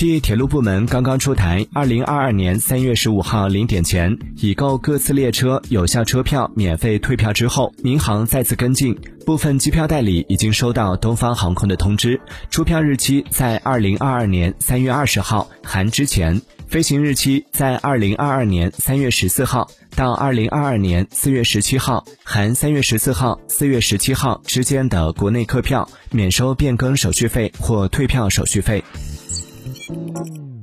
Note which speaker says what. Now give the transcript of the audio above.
Speaker 1: 据铁路部门刚刚出台，二零二二年三月十五号零点前已购各次列车有效车票免费退票之后，民航再次跟进，部分机票代理已经收到东方航空的通知，出票日期在二零二二年三月二十号含之前，飞行日期在二零二二年三月十四号到二零二二年四月十七号含三月十四号、四月十七号之间的国内客票免收变更手续费或退票手续费。うん。